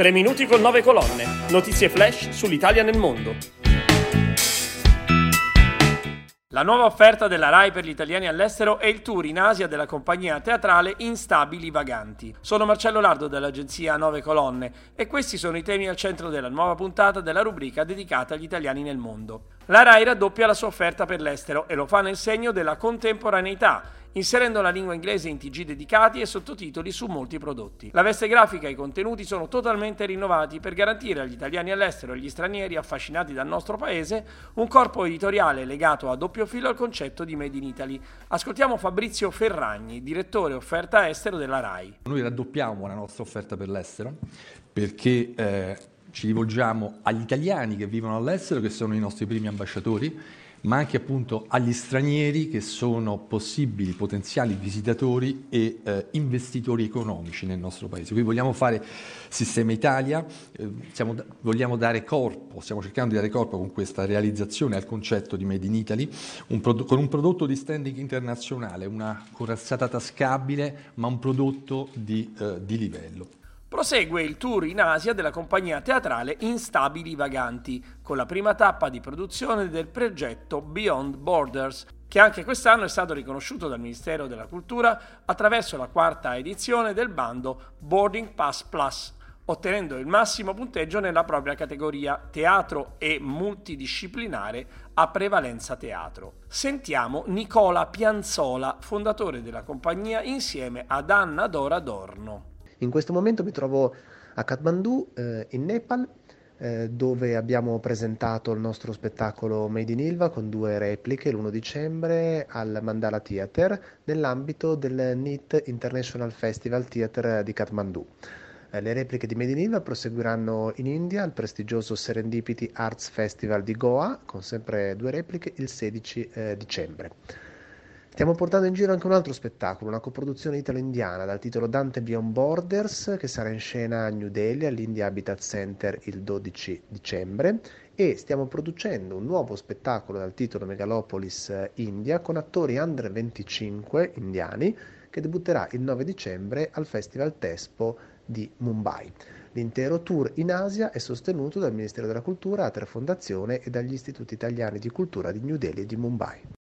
3 minuti con 9 colonne. Notizie flash sull'Italia nel mondo. La nuova offerta della RAI per gli italiani all'estero è il tour in Asia della compagnia teatrale Instabili Vaganti. Sono Marcello Lardo dell'agenzia 9 Colonne e questi sono i temi al centro della nuova puntata della rubrica dedicata agli italiani nel mondo. La RAI raddoppia la sua offerta per l'estero e lo fa nel segno della contemporaneità inserendo la lingua inglese in TG dedicati e sottotitoli su molti prodotti. La veste grafica e i contenuti sono totalmente rinnovati per garantire agli italiani all'estero e agli stranieri affascinati dal nostro paese un corpo editoriale legato a doppio filo al concetto di Made in Italy. Ascoltiamo Fabrizio Ferragni, direttore offerta estero della RAI. Noi raddoppiamo la nostra offerta per l'estero perché eh, ci rivolgiamo agli italiani che vivono all'estero, che sono i nostri primi ambasciatori, ma anche appunto agli stranieri che sono possibili potenziali visitatori e eh, investitori economici nel nostro paese. Qui vogliamo fare Sistema Italia, eh, siamo, vogliamo dare corpo, stiamo cercando di dare corpo con questa realizzazione al concetto di Made in Italy, un con un prodotto di standing internazionale, una corazzata tascabile, ma un prodotto di, eh, di livello. Prosegue il tour in Asia della compagnia teatrale Instabili Vaganti, con la prima tappa di produzione del progetto Beyond Borders, che anche quest'anno è stato riconosciuto dal Ministero della Cultura attraverso la quarta edizione del bando Boarding Pass Plus, ottenendo il massimo punteggio nella propria categoria teatro e multidisciplinare a prevalenza teatro. Sentiamo Nicola Pianzola, fondatore della compagnia, insieme ad Anna Dora Dorno. In questo momento mi trovo a Kathmandu, eh, in Nepal, eh, dove abbiamo presentato il nostro spettacolo Made in Ilva con due repliche l'1 dicembre al Mandala Theatre nell'ambito del NIT International Festival Theatre di Kathmandu. Eh, le repliche di Made in Ilva proseguiranno in India al prestigioso Serendipity Arts Festival di Goa con sempre due repliche il 16 eh, dicembre. Stiamo portando in giro anche un altro spettacolo, una coproduzione italo-indiana dal titolo Dante Beyond Borders, che sarà in scena a New Delhi all'India Habitat Center il 12 dicembre e stiamo producendo un nuovo spettacolo dal titolo Megalopolis India con attori under 25 indiani che debutterà il 9 dicembre al Festival Tespo di Mumbai. L'intero tour in Asia è sostenuto dal Ministero della Cultura, Atre Fondazione e dagli istituti italiani di cultura di New Delhi e di Mumbai.